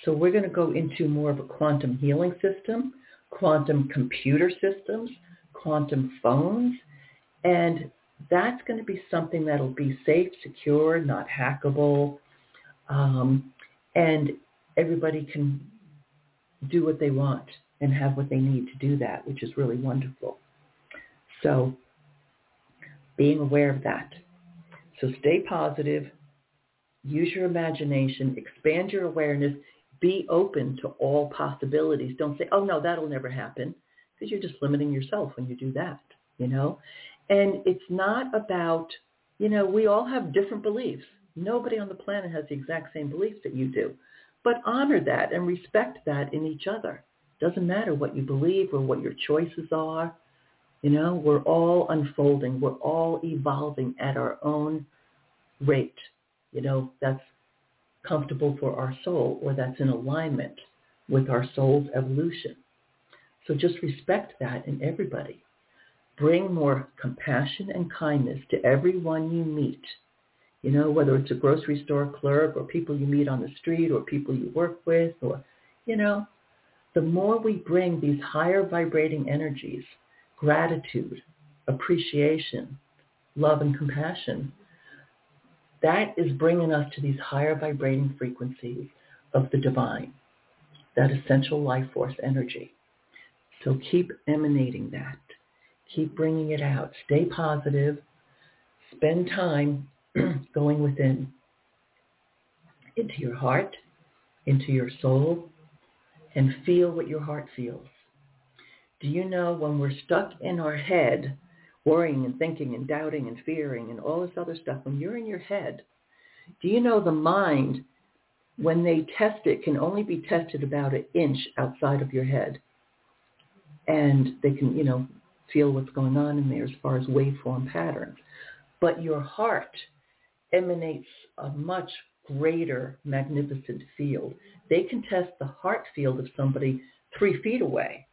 So we're going to go into more of a quantum healing system, quantum computer systems, quantum phones, and that's going to be something that'll be safe, secure, not hackable, um, and everybody can do what they want and have what they need to do that, which is really wonderful. So being aware of that. So stay positive, use your imagination, expand your awareness, be open to all possibilities. Don't say, oh no, that'll never happen, because you're just limiting yourself when you do that, you know? And it's not about, you know, we all have different beliefs. Nobody on the planet has the exact same beliefs that you do. But honor that and respect that in each other. Doesn't matter what you believe or what your choices are. You know, we're all unfolding. We're all evolving at our own rate. You know, that's comfortable for our soul or that's in alignment with our soul's evolution. So just respect that in everybody. Bring more compassion and kindness to everyone you meet. You know, whether it's a grocery store clerk or people you meet on the street or people you work with or, you know, the more we bring these higher vibrating energies, gratitude, appreciation, love and compassion, that is bringing us to these higher vibrating frequencies of the divine, that essential life force energy. So keep emanating that. Keep bringing it out. Stay positive. Spend time going within, into your heart, into your soul, and feel what your heart feels. Do you know when we're stuck in our head, worrying and thinking and doubting and fearing and all this other stuff, when you're in your head, do you know the mind, when they test it, can only be tested about an inch outside of your head? And they can, you know, feel what's going on in there as far as waveform patterns. But your heart emanates a much greater magnificent field. They can test the heart field of somebody three feet away.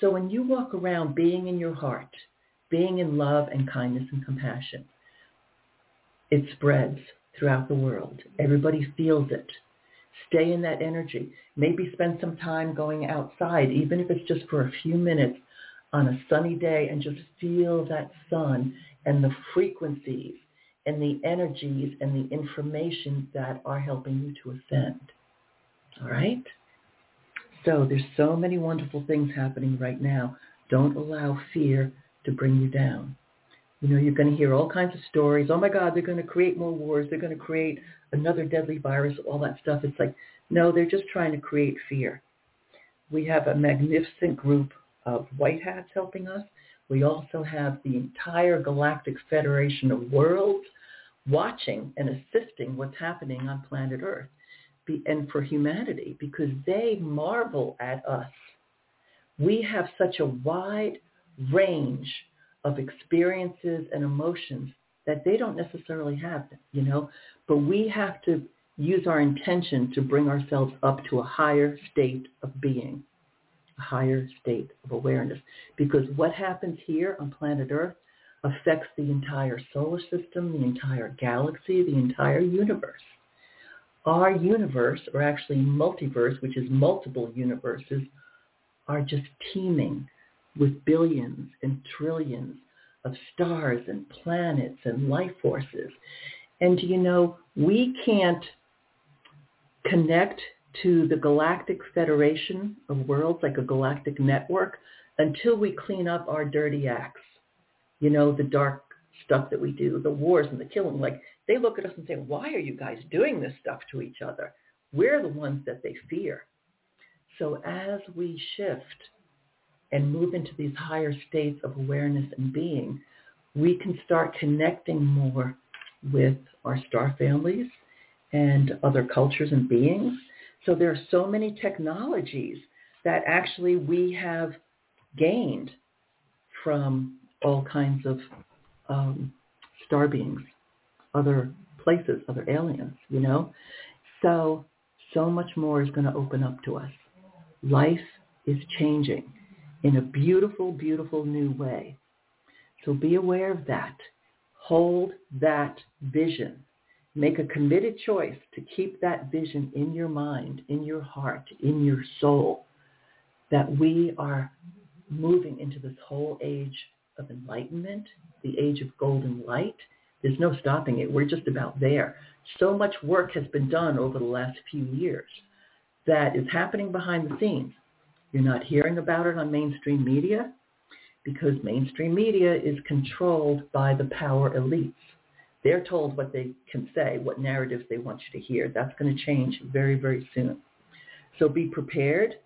So when you walk around being in your heart, being in love and kindness and compassion, it spreads throughout the world. Everybody feels it. Stay in that energy. Maybe spend some time going outside, even if it's just for a few minutes on a sunny day and just feel that sun and the frequencies and the energies and the information that are helping you to ascend. All right? So there's so many wonderful things happening right now. Don't allow fear to bring you down. You know, you're going to hear all kinds of stories. Oh my God, they're going to create more wars. They're going to create another deadly virus, all that stuff. It's like, no, they're just trying to create fear. We have a magnificent group of white hats helping us. We also have the entire Galactic Federation of Worlds watching and assisting what's happening on planet Earth and for humanity because they marvel at us. We have such a wide range of experiences and emotions that they don't necessarily have, you know, but we have to use our intention to bring ourselves up to a higher state of being, a higher state of awareness. Because what happens here on planet Earth affects the entire solar system, the entire galaxy, the entire universe. Our universe, or actually multiverse, which is multiple universes, are just teeming with billions and trillions of stars and planets and life forces. And you know, we can't connect to the Galactic Federation of Worlds, like a galactic network, until we clean up our dirty acts. You know, the dark stuff that we do, the wars and the killing. Like they look at us and say, why are you guys doing this stuff to each other? We're the ones that they fear. So as we shift and move into these higher states of awareness and being, we can start connecting more with our star families and other cultures and beings. So there are so many technologies that actually we have gained from all kinds of um, star beings, other places, other aliens, you know? So, so much more is going to open up to us. Life is changing in a beautiful, beautiful new way. So be aware of that. Hold that vision. Make a committed choice to keep that vision in your mind, in your heart, in your soul, that we are moving into this whole age of enlightenment, the age of golden light. There's no stopping it. We're just about there. So much work has been done over the last few years that is happening behind the scenes. You're not hearing about it on mainstream media because mainstream media is controlled by the power elites. They're told what they can say, what narratives they want you to hear. That's going to change very, very soon. So be prepared.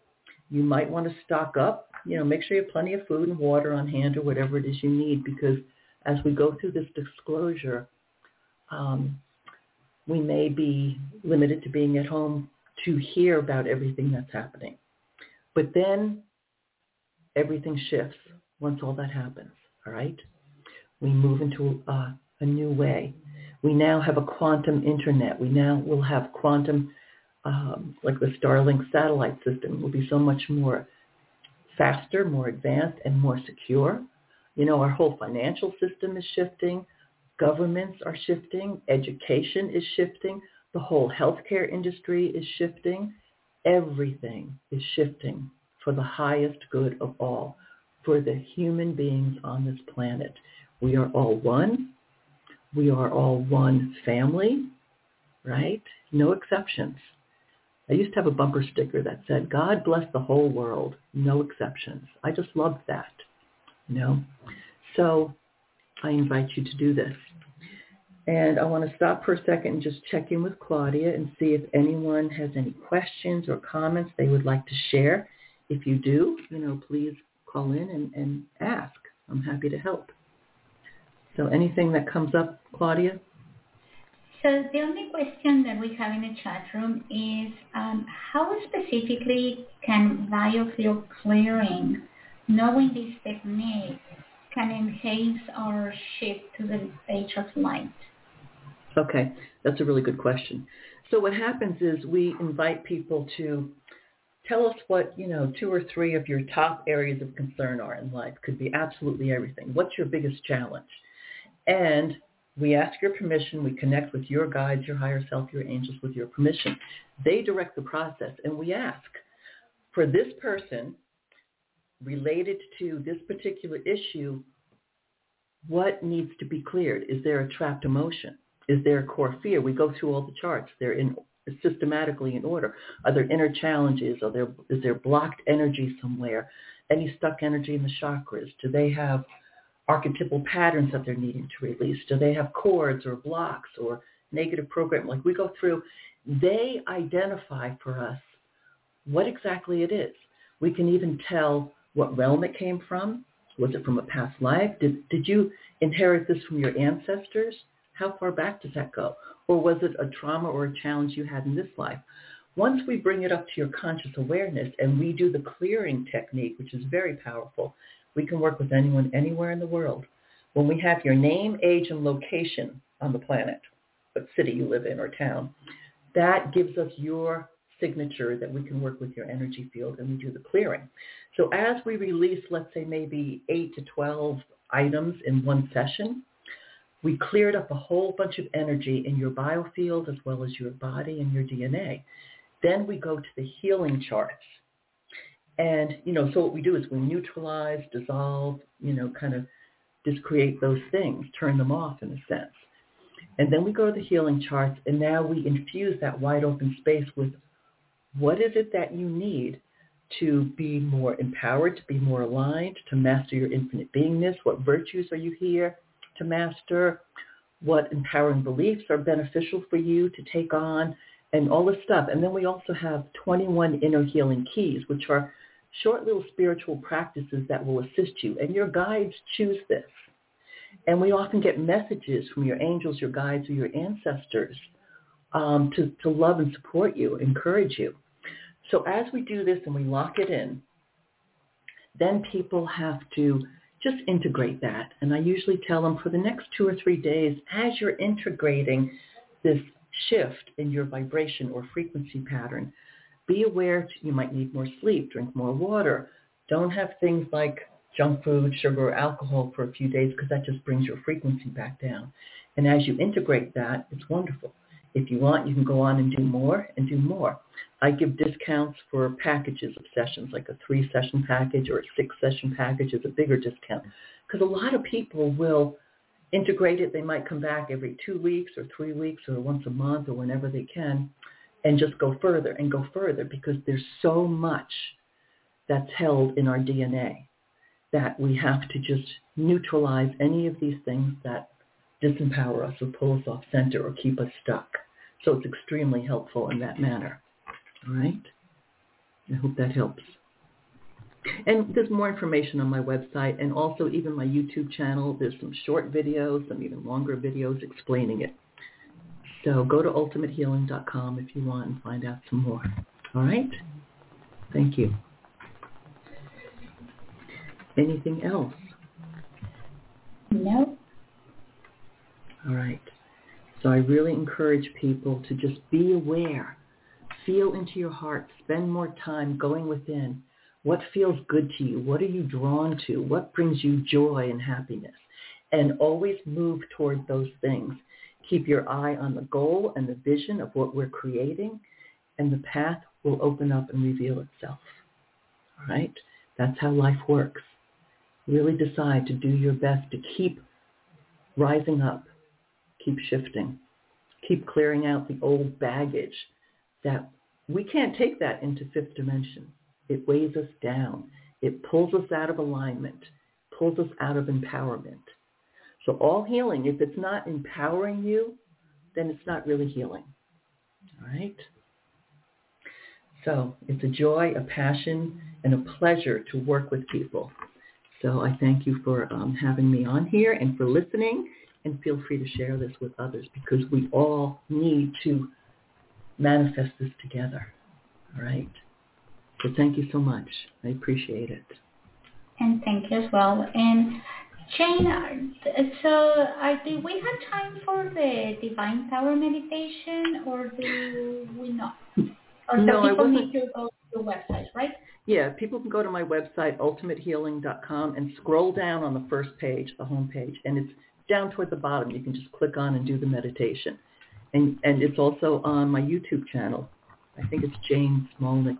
You might want to stock up. You know, make sure you have plenty of food and water on hand or whatever it is you need because as we go through this disclosure, um, we may be limited to being at home to hear about everything that's happening. But then everything shifts once all that happens, all right? We move into a, a new way. We now have a quantum internet. We now will have quantum, um, like the Starlink satellite system will be so much more faster, more advanced, and more secure. You know, our whole financial system is shifting. Governments are shifting. Education is shifting. The whole healthcare industry is shifting. Everything is shifting for the highest good of all, for the human beings on this planet. We are all one. We are all one family, right? No exceptions. I used to have a bumper sticker that said, God bless the whole world, no exceptions. I just loved that, you know. So I invite you to do this. And I want to stop for a second and just check in with Claudia and see if anyone has any questions or comments they would like to share. If you do, you know, please call in and, and ask. I'm happy to help. So anything that comes up, Claudia? So the only question that we have in the chat room is um, how specifically can biofield clearing, knowing this technique, can enhance our shift to the age of light? Okay, that's a really good question. So what happens is we invite people to tell us what, you know, two or three of your top areas of concern are in life. Could be absolutely everything. What's your biggest challenge? And We ask your permission. We connect with your guides, your higher self, your angels with your permission. They direct the process. And we ask for this person related to this particular issue, what needs to be cleared? Is there a trapped emotion? Is there a core fear? We go through all the charts. They're in systematically in order. Are there inner challenges? Are there is there blocked energy somewhere? Any stuck energy in the chakras? Do they have archetypal patterns that they're needing to release? Do they have cords or blocks or negative program? Like we go through, they identify for us what exactly it is. We can even tell what realm it came from. Was it from a past life? Did, did you inherit this from your ancestors? How far back does that go? Or was it a trauma or a challenge you had in this life? Once we bring it up to your conscious awareness and we do the clearing technique, which is very powerful, we can work with anyone anywhere in the world. When we have your name, age, and location on the planet, what city you live in or town, that gives us your signature that we can work with your energy field and we do the clearing. So as we release, let's say maybe 8 to 12 items in one session, we cleared up a whole bunch of energy in your biofield as well as your body and your DNA. Then we go to the healing charts. And, you know, so what we do is we neutralize, dissolve, you know, kind of discreate those things, turn them off in a sense. And then we go to the healing charts and now we infuse that wide open space with what is it that you need to be more empowered, to be more aligned, to master your infinite beingness? What virtues are you here to master? What empowering beliefs are beneficial for you to take on? And all this stuff. And then we also have 21 inner healing keys, which are short little spiritual practices that will assist you. And your guides choose this. And we often get messages from your angels, your guides, or your ancestors um, to, to love and support you, encourage you. So as we do this and we lock it in, then people have to just integrate that. And I usually tell them for the next two or three days, as you're integrating this shift in your vibration or frequency pattern, be aware you might need more sleep, drink more water. Don't have things like junk food, sugar, or alcohol for a few days because that just brings your frequency back down. And as you integrate that, it's wonderful. If you want, you can go on and do more and do more. I give discounts for packages of sessions, like a three-session package or a six-session package is a bigger discount. Because a lot of people will integrate it. They might come back every two weeks or three weeks or once a month or whenever they can and just go further and go further because there's so much that's held in our DNA that we have to just neutralize any of these things that disempower us or pull us off center or keep us stuck. So it's extremely helpful in that manner. All right? I hope that helps. And there's more information on my website and also even my YouTube channel. There's some short videos, some even longer videos explaining it. So go to ultimatehealing.com if you want and find out some more. All right? Thank you. Anything else? No. All right. So I really encourage people to just be aware. Feel into your heart. Spend more time going within. What feels good to you? What are you drawn to? What brings you joy and happiness? And always move toward those things. Keep your eye on the goal and the vision of what we're creating, and the path will open up and reveal itself. All right? That's how life works. Really decide to do your best to keep rising up, keep shifting, keep clearing out the old baggage that we can't take that into fifth dimension. It weighs us down. It pulls us out of alignment, pulls us out of empowerment. So all healing, if it's not empowering you, then it's not really healing. All right? So it's a joy, a passion, and a pleasure to work with people. So I thank you for um, having me on here and for listening. And feel free to share this with others because we all need to manifest this together. All right? So thank you so much. I appreciate it. And thank you as well. And Jane, so uh, do we have time for the Divine Power meditation or do we not? Or no, people I wasn't... need to go to the website, right? Yeah, people can go to my website, ultimatehealing.com, and scroll down on the first page, the home page, and it's down toward the bottom. You can just click on and do the meditation. And, and it's also on my YouTube channel. I think it's Jane Smolnik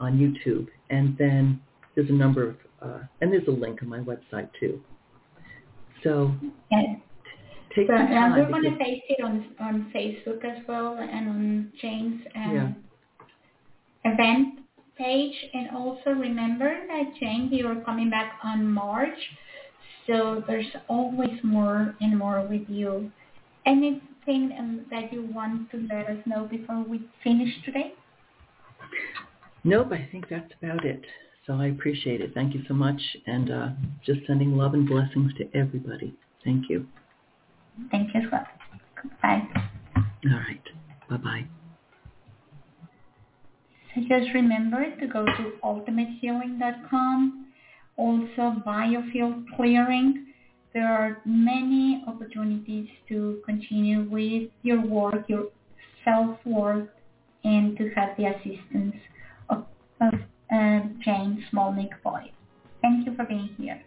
on YouTube. And then there's a number of, uh, and there's a link on my website too. So yes. take some time. we're going to paste it on, on Facebook as well and on Jane's um, yeah. event page. And also remember that Jane, you are coming back on March. So there's always more and more with you. Anything um, that you want to let us know before we finish today? Nope, I think that's about it. So I appreciate it. Thank you so much. And uh, just sending love and blessings to everybody. Thank you. Thank you as well. Bye. All right. Bye-bye. So just remember to go to ultimatehealing.com. Also, biofield clearing. There are many opportunities to continue with your work, your self-work, and to have the assistance of, of uh, Jane Smolnik Boyd. Thank you for being here.